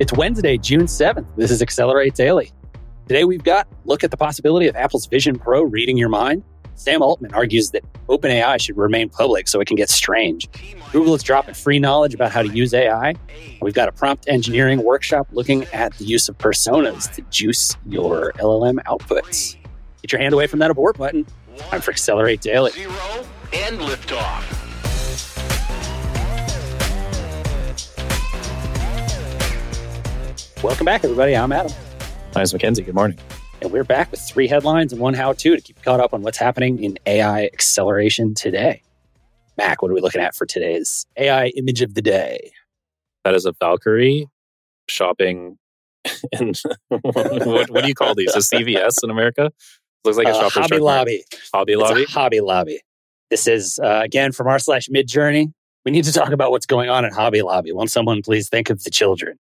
It's Wednesday, June 7th. This is Accelerate Daily. Today we've got look at the possibility of Apple's Vision Pro reading your mind. Sam Altman argues that OpenAI should remain public so it can get strange. Google is dropping free knowledge about how to use AI. We've got a prompt engineering workshop looking at the use of personas to juice your LLM outputs. Get your hand away from that abort button. Time for Accelerate Daily. Zero and liftoff. Welcome back, everybody. I'm Adam. Nice, Mackenzie. Good morning. And we're back with three headlines and one how to to keep you caught up on what's happening in AI acceleration today. Mac, what are we looking at for today's AI image of the day? That is a Valkyrie shopping. In what, what do you call these? A CVS in America? Looks like a Uh, Hobby. Lobby. Hobby It's Lobby. Hobby Lobby. This is, uh, again, from r slash Midjourney. We need to talk about what's going on at Hobby Lobby. Won't someone please think of the children?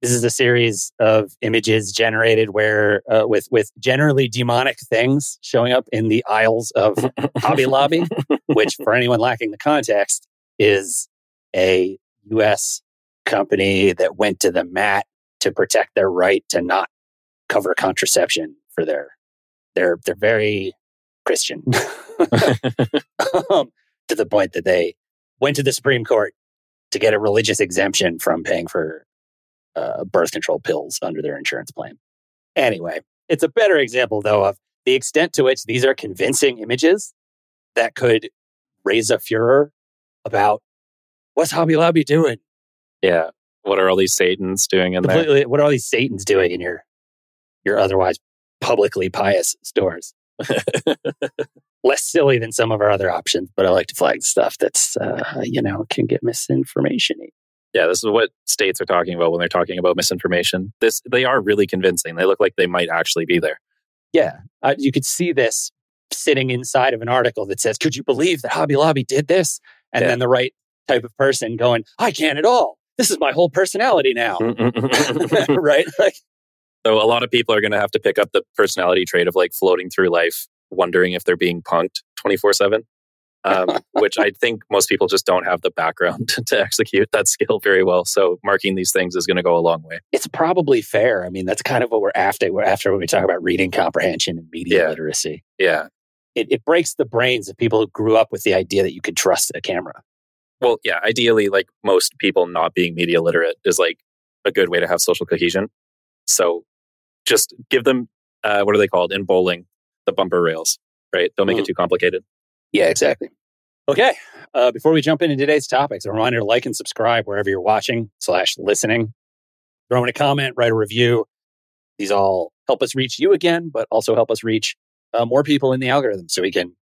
This is a series of images generated where, uh, with with generally demonic things showing up in the aisles of Hobby Lobby, which, for anyone lacking the context, is a U.S. company that went to the mat to protect their right to not cover contraception for their they're they're very Christian um, to the point that they went to the Supreme Court to get a religious exemption from paying for uh, birth control pills under their insurance plan. Anyway, it's a better example though of the extent to which these are convincing images that could raise a furor about what's Hobby Lobby doing. yeah. What are all these Satans doing in there? What are all these Satans doing in your your otherwise publicly pious stores? Less silly than some of our other options, but I like to flag stuff that's uh, you know can get misinformation. Yeah, this is what states are talking about when they're talking about misinformation. This they are really convincing. They look like they might actually be there. Yeah, uh, you could see this sitting inside of an article that says, "Could you believe that Hobby Lobby did this?" And Yeah. then the right type of person going, "I can't at all. This is my whole personality now." right? Like, a lot of people are going to have to pick up the personality trait of like floating through life, wondering if they're being punked twenty four seven. Um, which I think most people just don't have the background to execute that skill very well. So marking these things is going to go a long way. it's probably fair. I mean, that's kind of what we're after. We're after when we talk about reading comprehension and media Yeah. literacy. Yeah. It, it breaks the brains of people who grew up with the idea that you could trust a camera. Well, yeah, ideally, like most people not being media literate is like a good way to have social cohesion. So just give them, uh, what are they called in bowling? The bumper rails, right? Don't make Mhm. it too complicated. Yeah, exactly. Okay. Uh, before we jump into today's topics, a reminder to like and subscribe wherever you're watching slash listening. Throw in a comment, write a review. These all help us reach you again, but also help us reach uh, more people in the algorithm so we can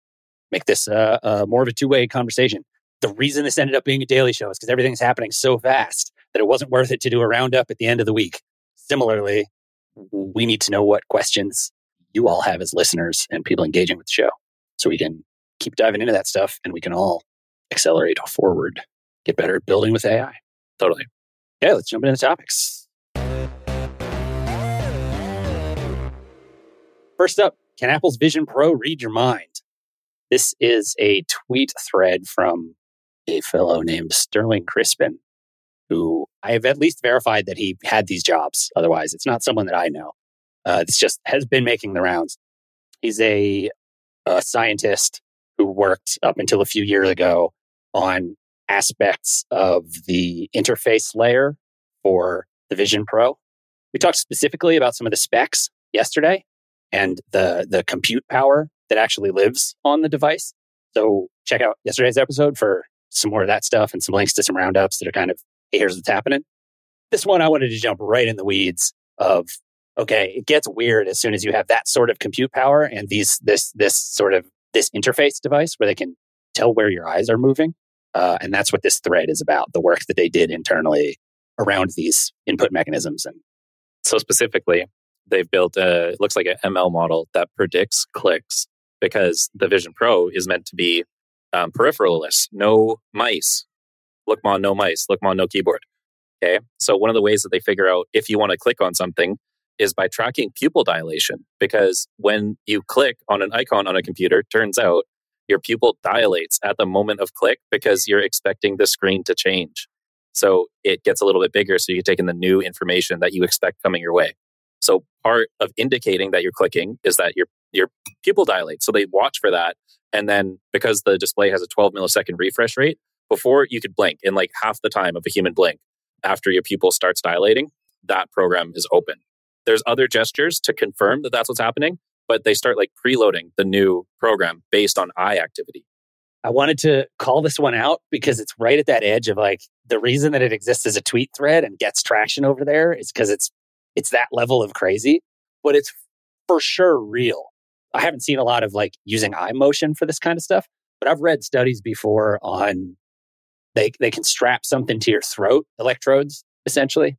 make this uh, uh, more of a two way conversation. The reason this ended up being a daily show is because everything's happening so fast that it wasn't worth it to do a roundup at the end of the week. Similarly, we need to know what questions you all have as listeners and people engaging with the show so we can keep diving into that stuff and we can all accelerate forward, get better at building with AI. Totally. Okay, let's jump into topics. First up, can Apple's Vision Pro read your mind? This is a tweet thread from a fellow named Sterling Crispin, who I have at least verified that he had these jobs. Otherwise, it's not someone that I know. Uh, it's just has been making the rounds. He's a, a scientist worked up until a few years ago on aspects of the interface layer for the Vision Pro. We talked specifically about some of the specs yesterday and the the compute power that actually lives on the device. So check out yesterday's episode for some more of that stuff and some links to some roundups that are kind of hey, here's what's happening. This one I wanted to jump right in the weeds of okay, it gets weird as soon as you have that sort of compute power and these this this sort of this interface device where they can tell where your eyes are moving. Uh, and that's what this thread is about the work that they did internally around these input mechanisms. And So specifically, they've built a it looks like an ML model that predicts clicks because the Vision Pro is meant to be um, peripheralless, no mice. Look Lookmon, no mice. Look Lookmon, no keyboard. Okay. So one of the ways that they figure out if you want to click on something is by tracking pupil dilation. Because when you click on an icon on a computer, turns out your pupil dilates at the moment of click because you're expecting the screen to change. So it gets a little bit bigger. So you can take in the new information that you expect coming your way. So part of indicating that you're clicking is that your your pupil dilates. So they watch for that. And then because the display has a 12 millisecond refresh rate, before you could blink in like half the time of a human blink after your pupil starts dilating, that program is open. There's other gestures to confirm that that's what's happening, but they start like preloading the new program based on eye activity. I wanted to call this one out because it's right at that edge of like the reason that it exists as a tweet thread and gets traction over there is because it's it's that level of crazy, but it's for sure real. I haven't seen a lot of like using eye motion for this kind of stuff, but I've read studies before on they they can strap something to your throat, electrodes essentially,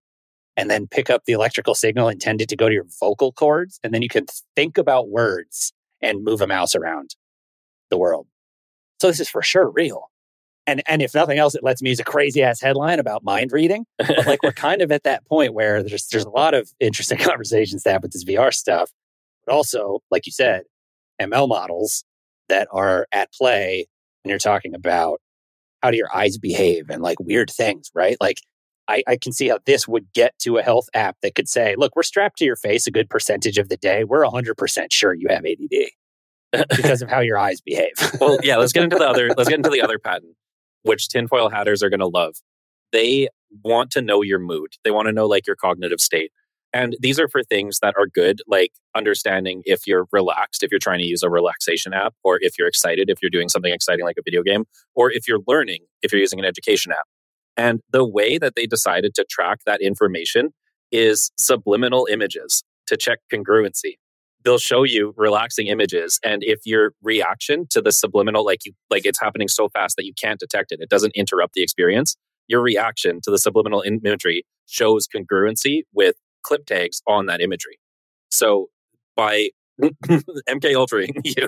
and then pick up the electrical signal intended to go to your vocal cords, and then you can think about words and move a mouse around the world. So this is for sure real. And and if nothing else, it lets me use a crazy ass headline about mind reading. But like we're kind of at that point where there's there's a lot of interesting conversations to have with this VR stuff. But also, like you said, ML models that are at play and you're talking about how do your eyes behave and like weird things, right? Like I, I, can see how this would get to a health app that could say, look, we're strapped to your face a good percentage of the day. We're 100% sure you have ADD because of how your eyes behave. well, yeah, let's get into the other, let's get into the other patent, which tinfoil hatters are going to love. They want to know your mood. They want to know like your cognitive state. And these are for things that are good, like understanding if you're relaxed, if you're trying to use a relaxation app, or if you're excited, if you're doing something exciting like a video game, or if you're learning, if you're using an education app. And the way that they decided to track that information is subliminal images to check congruency. They'll show you relaxing images, and if your reaction to the subliminal, like you, like it's happening so fast that you can't detect it, it doesn't interrupt the experience. Your reaction to the subliminal imagery shows congruency with clip tags on that imagery. So by MK Ultraing you,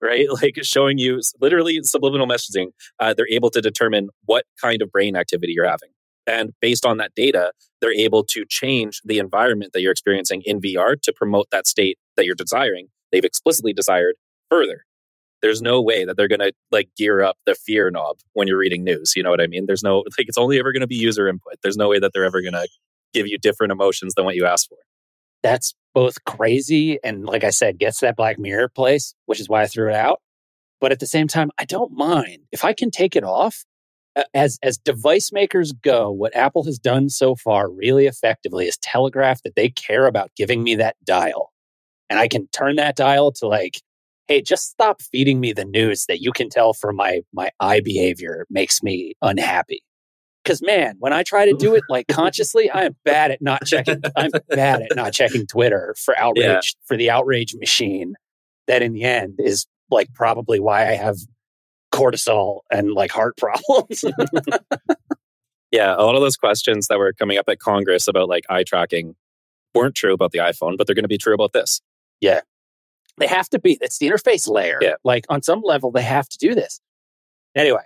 right? Like showing you literally subliminal messaging, uh, they're able to determine what kind of brain activity you're having. And based on that data, they're able to change the environment that you're experiencing in VR to promote that state that you're desiring. They've explicitly desired further. There's no way that they're going to like gear up the fear knob when you're reading news. You know what I mean? There's no, like, it's only ever going to be user input. There's no way that they're ever going to give you different emotions than what you asked for. That's both crazy and, like I said, gets that Black Mirror place, which is why I threw it out. But at the same time, I don't mind if I can take it off. As as device makers go, what Apple has done so far really effectively is telegraph that they care about giving me that dial, and I can turn that dial to like, hey, just stop feeding me the news that you can tell from my my eye behavior makes me unhappy. Because man, when I try to do it like consciously, I am bad at not checking. I'm bad at not checking Twitter for outrage yeah. for the outrage machine. That in the end is like probably why I have cortisol and like heart problems. yeah, a lot of those questions that were coming up at Congress about like eye tracking weren't true about the iPhone, but they're going to be true about this. Yeah, they have to be. That's the interface layer. Yeah, like on some level, they have to do this. Anyway,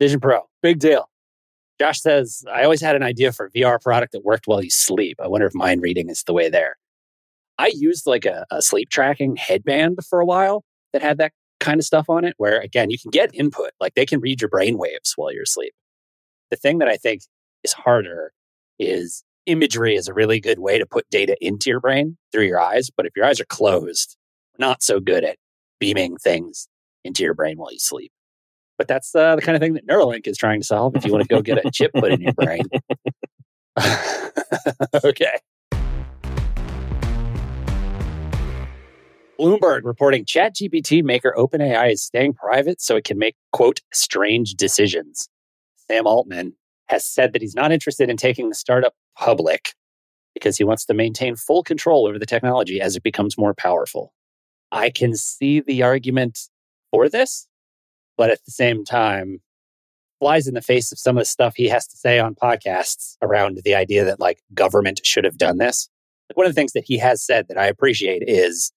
Vision Pro, big deal. Josh says, I always had an idea for a VR product that worked while you sleep. I wonder if mind reading is the way there. I used like a, a, sleep tracking headband for a while that had that kind of stuff on it, where again, you can get input, like they can read your brain waves while you're asleep. The thing that I think is harder is imagery is a really good way to put data into your brain through your eyes. But if your eyes are closed, not so good at beaming things into your brain while you sleep. But that's uh, the kind of thing that Neuralink is trying to solve if you want to go get a chip put in your brain. okay. Bloomberg reporting ChatGPT maker OpenAI is staying private so it can make, quote, strange decisions. Sam Altman has said that he's not interested in taking the startup public because he wants to maintain full control over the technology as it becomes more powerful. I can see the argument for this but at the same time flies in the face of some of the stuff he has to say on podcasts around the idea that like government should have done this. Like one of the things that he has said that I appreciate is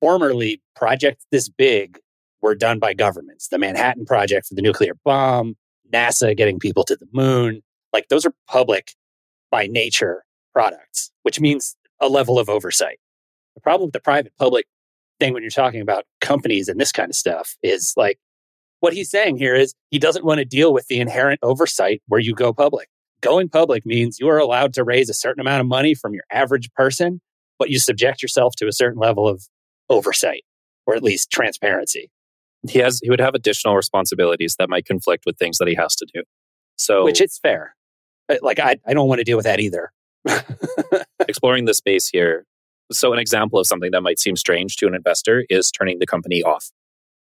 formerly projects this big were done by governments. The Manhattan Project for the nuclear bomb, NASA getting people to the moon, like those are public by nature products, which means a level of oversight. The problem with the private public thing when you're talking about companies and this kind of stuff is like what he's saying here is he doesn't want to deal with the inherent oversight where you go public. going public means you are allowed to raise a certain amount of money from your average person, but you subject yourself to a certain level of oversight or at least transparency. He has he would have additional responsibilities that might conflict with things that he has to do. So Which it's fair. Like I, I don't want to deal with that either. exploring the space here. So an example of something that might seem strange to an investor is turning the company off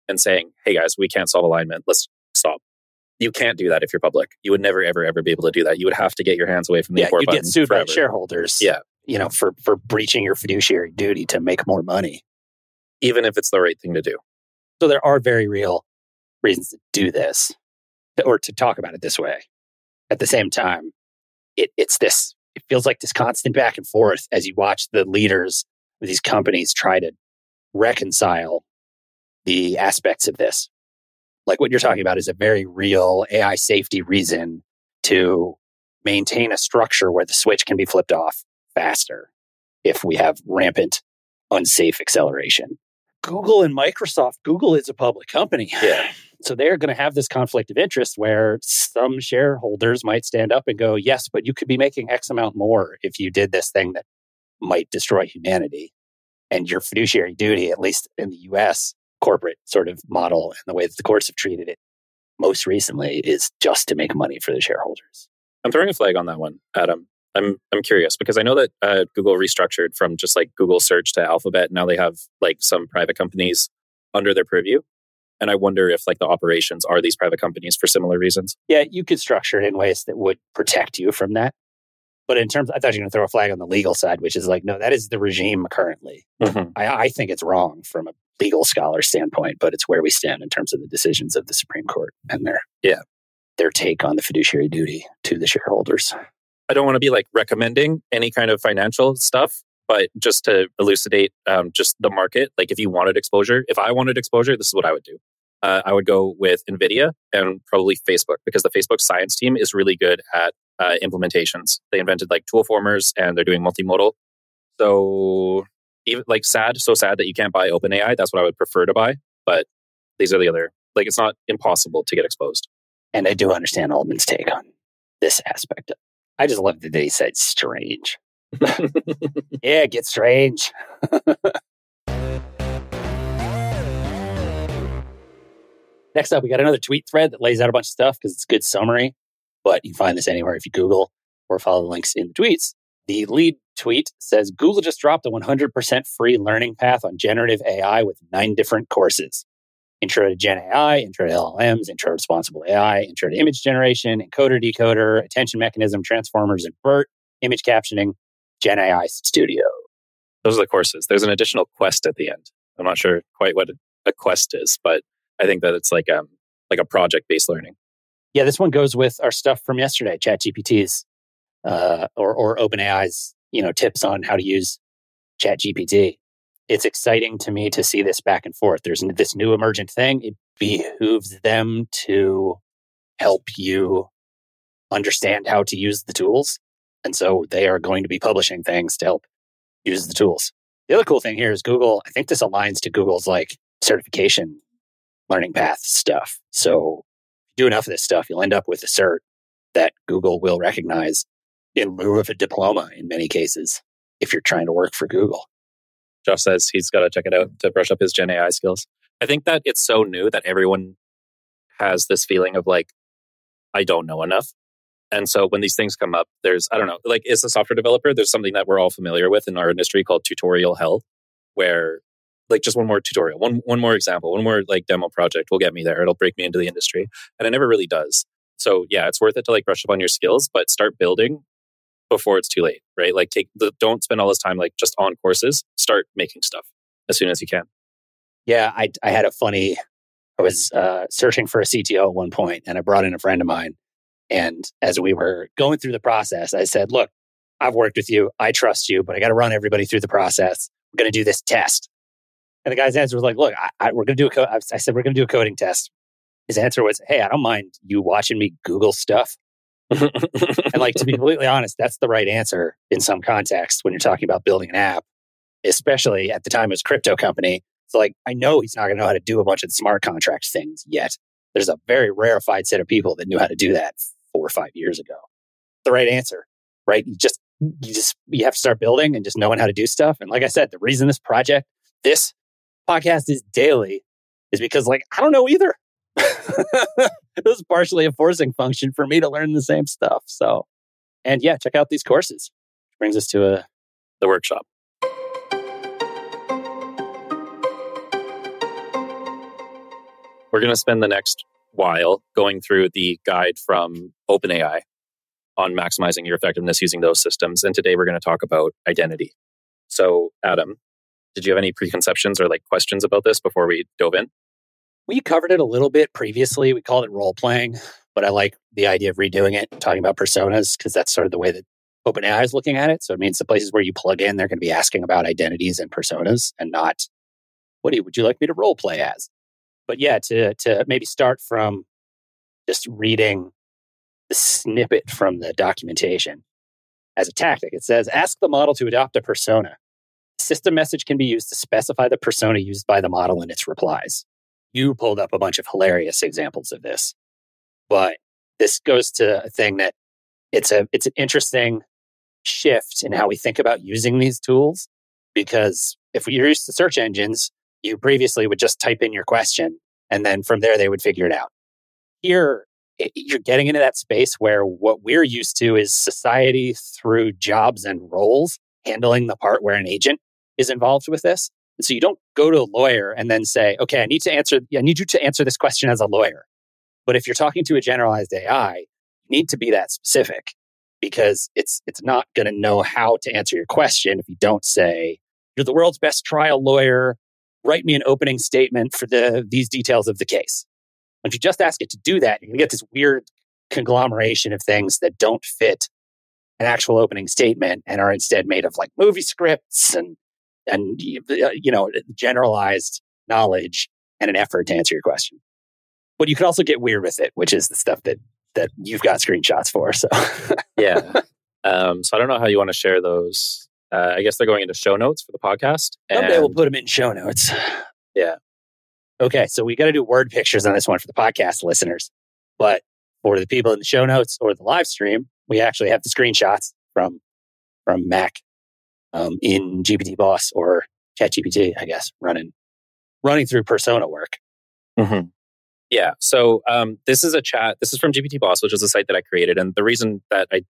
and saying, "Hey guys, we can't solve alignment. Let's stop." You can't do that if you're public. You would never, ever, ever be able to do that. You would have to get your hands away from the yeah, you get sued forever. by shareholders. Yeah. You know, for for breaching your fiduciary duty to make more money. even if it's the right thing to do. So there are very real reasons to do this or to talk about it this way. At the same time, it, it's this, it feels like this constant back and forth as you watch the leaders of these companies try to reconcile the aspects of this. Like what you're talking about is a very real AI safety reason to maintain a structure where the switch can be flipped off faster if we have rampant unsafe acceleration. Google and Microsoft, Google is a public company. Yeah. So they're going to have this conflict of interest where some shareholders might stand up and go, yes, but you could be making X amount more if you did this thing that might destroy humanity. And your fiduciary duty, at least in the US corporate sort of model and the way that the courts have treated it most recently, is just to make money for the shareholders. I'm throwing a flag on that one, Adam. I'm I'm curious because I know that uh, Google restructured from just like Google Search to Alphabet. Now they have like some private companies under their purview, and I wonder if like the operations are these private companies for similar reasons. Yeah, you could structure it in ways that would protect you from that. But in terms, I thought you were going to throw a flag on the legal side, which is like, no, that is the regime currently. I, I think it's wrong from a legal scholar standpoint, but it's where we stand in terms of the decisions of the Supreme Court and their Yeah. their take on the fiduciary duty to the shareholders. I don't want to be like recommending any kind of financial stuff, but just to elucidate um, just the market, like if you wanted exposure, if I wanted exposure, this is what I would do. Uh, I would go with NVIDIA and probably Facebook because the Facebook science team is really good at uh, implementations. They invented like Toolformers and they're doing multimodal. So, even like sad, so sad that you can't buy OpenAI. That's what I would prefer to buy. But these are the other, like, it's not impossible to get exposed. And I do understand Altman's take on this aspect. I just love that he said strange. Yeah, get strange. Next up, we got another tweet thread that lays out a bunch of stuff because it's a good summary. But you can find this anywhere if you Google or follow the links in the tweets. The lead tweet says Google just dropped a 100% free learning path on generative AI with nine different courses Intro to Gen AI, Intro to LLMs, Intro to Responsible AI, Intro to Image Generation, Encoder Decoder, Attention Mechanism, Transformers, and BERT, Image Captioning, Gen AI Studio. Those are the courses. There's an additional quest at the end. I'm not sure quite what a quest is, but I think that it's like um like a project based learning. Yeah, this one goes with our stuff from yesterday, ChatGPT's uh, or or OpenAI's, you know, tips on how to use ChatGPT. It's exciting to me to see this back and forth. There's this new emergent thing. It behooves them to help you understand how to use the tools, and so they are going to be publishing things to help use the tools. The other cool thing here is Google. I think this aligns to Google's like certification learning path stuff. So if you do enough of this stuff, you'll end up with a cert that Google will recognize in lieu of a diploma in many cases if you're trying to work for Google. Josh says he's got to check it out to brush up his Gen AI skills. I think that it's so new that everyone has this feeling of like, I don't know enough. And so when these things come up, there's, I don't know, like as a software developer, there's something that we're all familiar with in our industry called tutorial hell, where like just one more tutorial, one, one more example, one more like demo project will get me there. It'll break me into the industry. And it never really does. So yeah, it's worth it to like brush up on your skills, but start building before it's too late, right? Like take the, don't spend all this time like just on courses, start making stuff as soon as you can. Yeah, I, I had a funny, I was uh, searching for a CTO at one point and I brought in a friend of mine. And as we were going through the process, I said, Look, I've worked with you. I trust you, but I got to run everybody through the process. We're going to do this test. And the guy's answer was like, Look, I, I, we're going to do a co-. I said, We're going to do a coding test. His answer was, Hey, I don't mind you watching me Google stuff. And like to be completely honest, that's the right answer in some context when you're talking about building an app, especially at the time it was crypto company. So like I know he's not going to know how to do a bunch of smart contract things yet. There's a very rarefied set of people that knew how to do that four or five years ago. the right answer, right? You just you just you have to start building and just knowing how to do stuff. And like I said, the reason this project, this podcast is daily is because like I don't know either. this was partially a forcing function for me to learn the same stuff. So and yeah, check out these courses. Brings us to a the workshop. We're going to spend the next while going through the guide from OpenAI on maximizing your effectiveness using those systems. And today we're going to talk about identity. So, Adam, did you have any preconceptions or like questions about this before we dove in? We covered it a little bit previously. We called it role playing, but I like the idea of redoing it, talking about personas, because that's sort of the way that OpenAI is looking at it. So it means the places where you plug in, they're going to be asking about identities and personas and not what do you, would you like me to role play as? but yeah, to to maybe start from just reading the snippet from the documentation as a tactic. It says, ask the model to adopt a persona. System message can be used to specify the persona used by the model in its replies. You pulled up a bunch of hilarious examples of this, but this goes to a thing that it's a it's an interesting shift in how we think about using these tools because if you're used to search engines, you previously would just type in your question and then from there they would figure it out. Here, you're getting into that space where what we're used to is society through jobs and roles handling the part where an agent is involved with this. So you don't go to a lawyer and then say, okay, I need to answer, I need you to answer this question as a lawyer. But if you're talking to a generalized AI, you need to be that specific because it's it's not going to know how to answer your question if you don't say, you're the world's best trial lawyer write me an opening statement for the these details of the case. If you just ask it to do that, you're going to get this weird conglomeration of things that don't fit an actual opening statement and are instead made of like movie scripts and and you know generalized knowledge and an effort to answer your question. But you can also get weird with it, which is the stuff that that you've got screenshots for. So yeah. Um, so I don't know how you want to share those uh, I guess they're going into show notes for the podcast. Someday we'll put them in show notes. Yeah. Okay, so we got to do word pictures on this one for the podcast listeners, but for the people in the show notes or the live stream, we actually have the screenshots from from Mac um, in GPT Boss or ChatGPT, I guess, running running through persona work. Mm-hmm. Yeah. So um, this is a chat. This is from GPT Boss, which is a site that I created, and the reason that I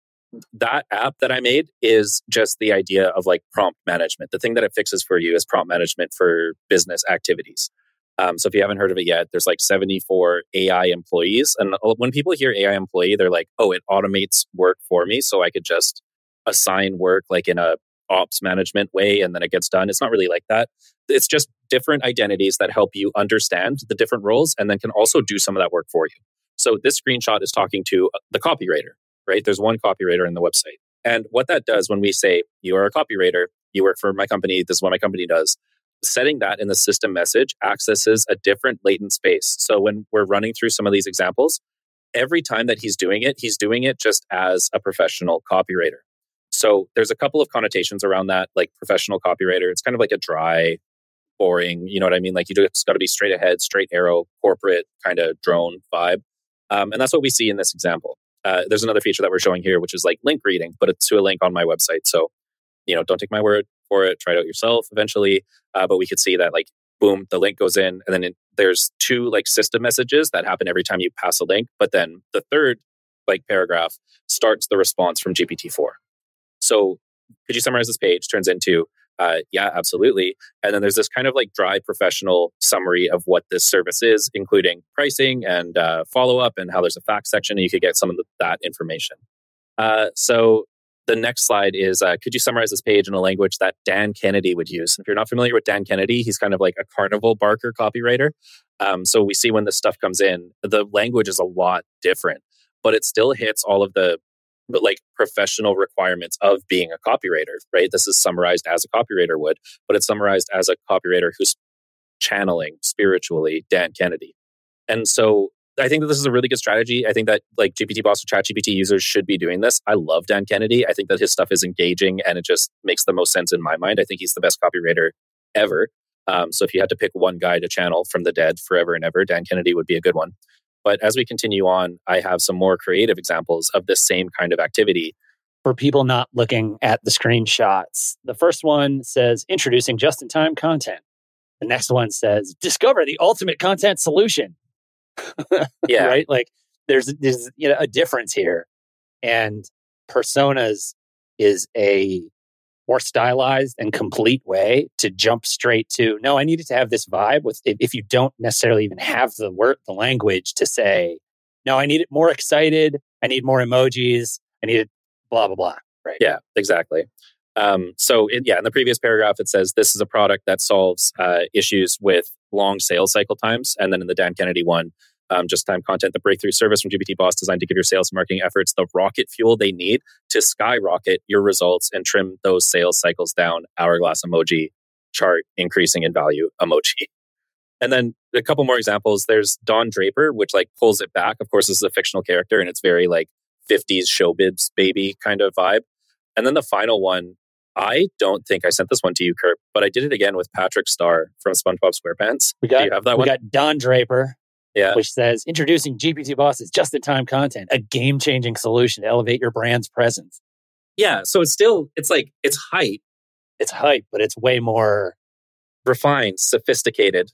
that app that I made is just the idea of like prompt management. The thing that it fixes for you is prompt management for business activities. Um, so if you haven't heard of it yet, there's like 74 AI employees. And when people hear AI employee, they're like, oh, it automates work for me. So I could just assign work like in a ops management way and then it gets done. It's not really like that. It's just different identities that help you understand the different roles and then can also do some of that work for you. So this screenshot is talking to uh, the copywriter right? There's one copywriter in the website. And what that does when we say, you are a copywriter, you work for my company, this is what my company does, setting that in the system message accesses a different latent space. So when we're running through some of these examples, every time that he's doing it, he's doing it just as a professional copywriter. So there's a couple of connotations around that, like professional copywriter. It's kind of like a dry, boring, you know what I mean? Like you just got to be straight ahead, straight arrow, corporate kind of drone vibe. Um, and that's what we see in this example. Uh, there's another feature that we're showing here, which is like link reading, but it's to a link on my website. So, you know, don't take my word for it. Try it out yourself eventually. Uh, but we could see that like, boom, the link goes in, and then it, there's two like system messages that happen every time you pass a link. But then the third like paragraph starts the response from GPT-4. So, could you summarize this page? Turns into uh, yeah, absolutely. And then there's this kind of like dry professional summary of what this service is, including pricing and uh, follow up and how there's a fact section, and you could get some of the, that information. Uh, so the next slide is uh, could you summarize this page in a language that Dan Kennedy would use? If you're not familiar with Dan Kennedy, he's kind of like a carnival barker copywriter. Um, so we see when this stuff comes in, the language is a lot different, but it still hits all of the but like professional requirements of being a copywriter, right? This is summarized as a copywriter would, but it's summarized as a copywriter who's channeling spiritually Dan Kennedy. And so I think that this is a really good strategy. I think that like GPT boss or chat GPT users should be doing this. I love Dan Kennedy. I think that his stuff is engaging and it just makes the most sense in my mind. I think he's the best copywriter ever. Um, so if you had to pick one guy to channel from the dead forever and ever, Dan Kennedy would be a good one. But as we continue on, I have some more creative examples of this same kind of activity. For people not looking at the screenshots, the first one says introducing just in time content. The next one says discover the ultimate content solution. Yeah. right? Like there's there's you know a difference here. And personas is a more stylized and complete way to jump straight to no i needed to have this vibe with if, you don't necessarily even have the word the language to say no i need it more excited i need more emojis i need it blah blah blah right Yeah, exactly. Um, so, yeah, in the previous paragraph, it says this is a product that solves uh, issues with long sales cycle times. And then in the Dan Kennedy one, um, just time content, the breakthrough service from GPT Boss designed to give your sales and marketing efforts the rocket fuel they need to skyrocket your results and trim those sales cycles down. Hourglass emoji, chart increasing in value emoji. And then a couple more examples. There's Don Draper, which like pulls it back. Of course, this is a fictional character and it's very like 50s showbiz baby kind of vibe. And then the final one, I don't think I sent this one to you, Kurt, but I did it again with Patrick Star from SpongeBob SquarePants. we got Do you have that we one? got don draper Yeah. which says introducing gpt bosses just in time content a game-changing solution to elevate your brand's presence Yeah. So it's still, it's like, it's height, it's hype but it's way more refined, sophisticated.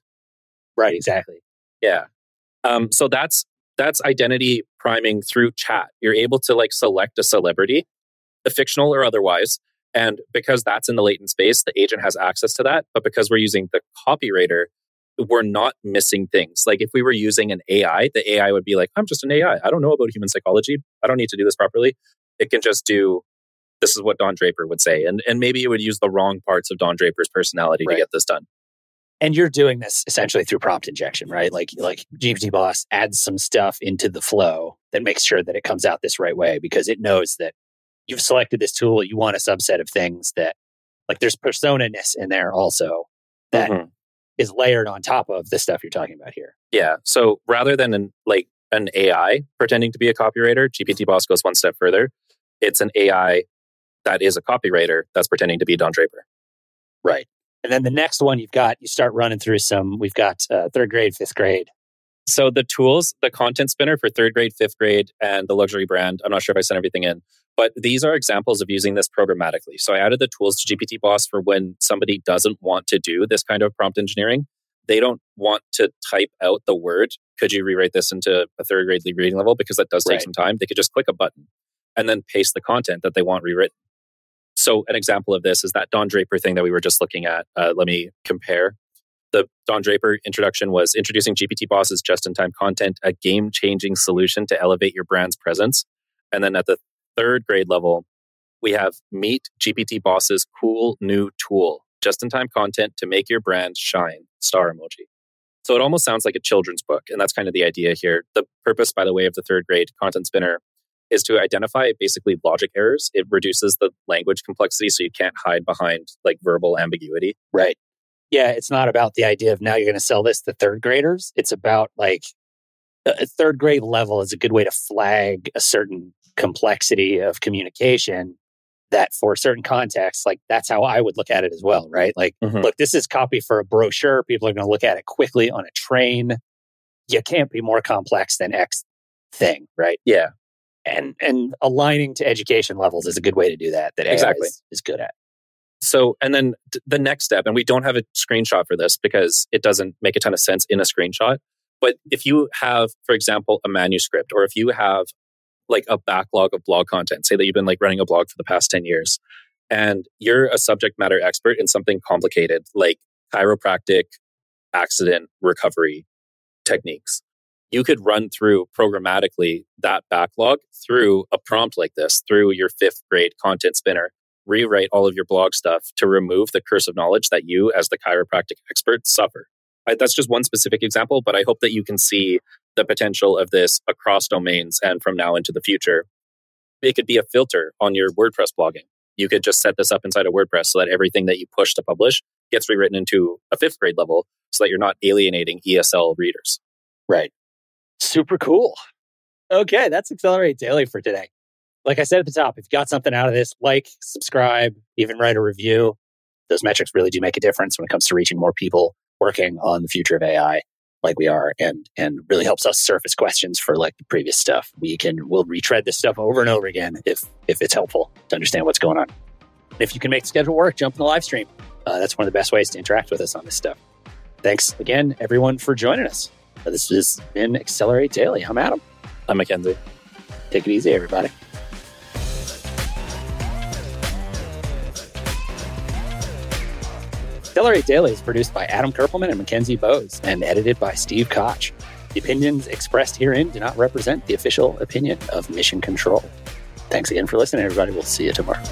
right exactly Yeah. Um, so that's that's identity priming through chat. You're able to like select a celebrity, a fictional or otherwise, and because that's in the latent space, the agent has access to that. But because we're using the copywriter, we're not missing things. Like if we were using an AI, the AI would be like, "I'm just an AI. I don't know about human psychology. I don't need to do this properly." It can just do. This is what Don Draper would say, and and maybe it would use the wrong parts of Don Draper's personality Right. to get this done. and you're doing this essentially through prompt injection, right? Like like GPT Boss adds some stuff into the flow that makes sure that it comes out this right way because it knows that you've selected this tool. You want a subset of things that like there's persona ness in there also that mm-hmm. Is layered on top of the stuff you're talking about here. Yeah. So rather than an, like an AI pretending to be a copywriter, GPT Boss goes one step further. It's an AI that is a copywriter that's pretending to be Don Draper. Right. And then the next one you've got, you start running through some, we've got uh, third grade, fifth grade. So the tools, the content spinner for third grade, fifth grade, and the luxury brand, I'm not sure if I sent everything in, but these are examples of using this programmatically. So I added the tools to GPT Boss for when somebody doesn't want to do this kind of prompt engineering. They don't want to type out the word. Could you rewrite this into a third grade reading level? Because that does take Right. some time. They could just click a button and then paste the content that they want rewritten. So an example of this is that Don Draper thing that we were just looking at. Uh, let me compare. The Don Draper introduction was introducing GPT Boss's just in time content, a game changing solution to elevate your brand's presence. And then at the third grade level, we have Meet GPT Boss's cool new tool, just in time content to make your brand shine, star emoji. So it almost sounds like a children's book. And that's kind of the idea here. The purpose, by the way, of the third grade content spinner is to identify basically logic errors. It reduces the language complexity so you can't hide behind like verbal ambiguity. Right. Yeah. It's not about the idea of now you're going to sell this to third graders. It's about like a third grade level is a good way to flag a certain complexity of communication that for certain contexts, like that's how I would look at it as well, right? Like, Mhm. look, this is copy for a brochure. People are going to look at it quickly on a train. You can't be more complex than X thing, right? Yeah. And and aligning to education levels is a good way to do that. That AI Exactly. is, is good at. So, and then the next step, and we don't have a screenshot for this because it doesn't make a ton of sense in a screenshot. But if you have, for example, a manuscript, or if you have like a backlog of blog content, say that you've been like running a blog for the past 10 years, and you're a subject matter expert in something complicated like chiropractic accident recovery techniques, you could run through programmatically that backlog through a prompt like this, through your fifth grade content spinner rewrite all of your blog stuff to remove the curse of knowledge that you, as the chiropractic expert, suffer. I, that's just one specific example, but I hope that you can see the potential of this across domains and from now into the future. It could be a filter on your WordPress blogging. You could just set this up inside of WordPress so that everything that you push to publish gets rewritten into a fifth grade level so that you're not alienating ESL readers. Right. Super cool. Okay, that's Accelerate Daily for today. Like I said at the top, if you got something out of this, like, subscribe, even write a review. Those metrics really do make a difference when it comes to reaching more people working on the future of AI. Like we are and and really helps us surface questions for like the previous stuff. We can we'll retread this stuff over and over again if if it's helpful to understand what's going on. If you can make the schedule work, jump in the live stream. Uh, that's one of the best ways to interact with us on this stuff. Thanks again, everyone, for joining us. Uh, this has been Accelerate Daily. I'm Adam. I'm Mackenzie. Take it easy, everybody. Accelerate Daily is produced by Adam Kerpelman and Mackenzie Bowes and edited by Steve Koch. The opinions expressed herein do not represent the official opinion of Mission Control. Thanks again for listening, everybody. We'll see you tomorrow.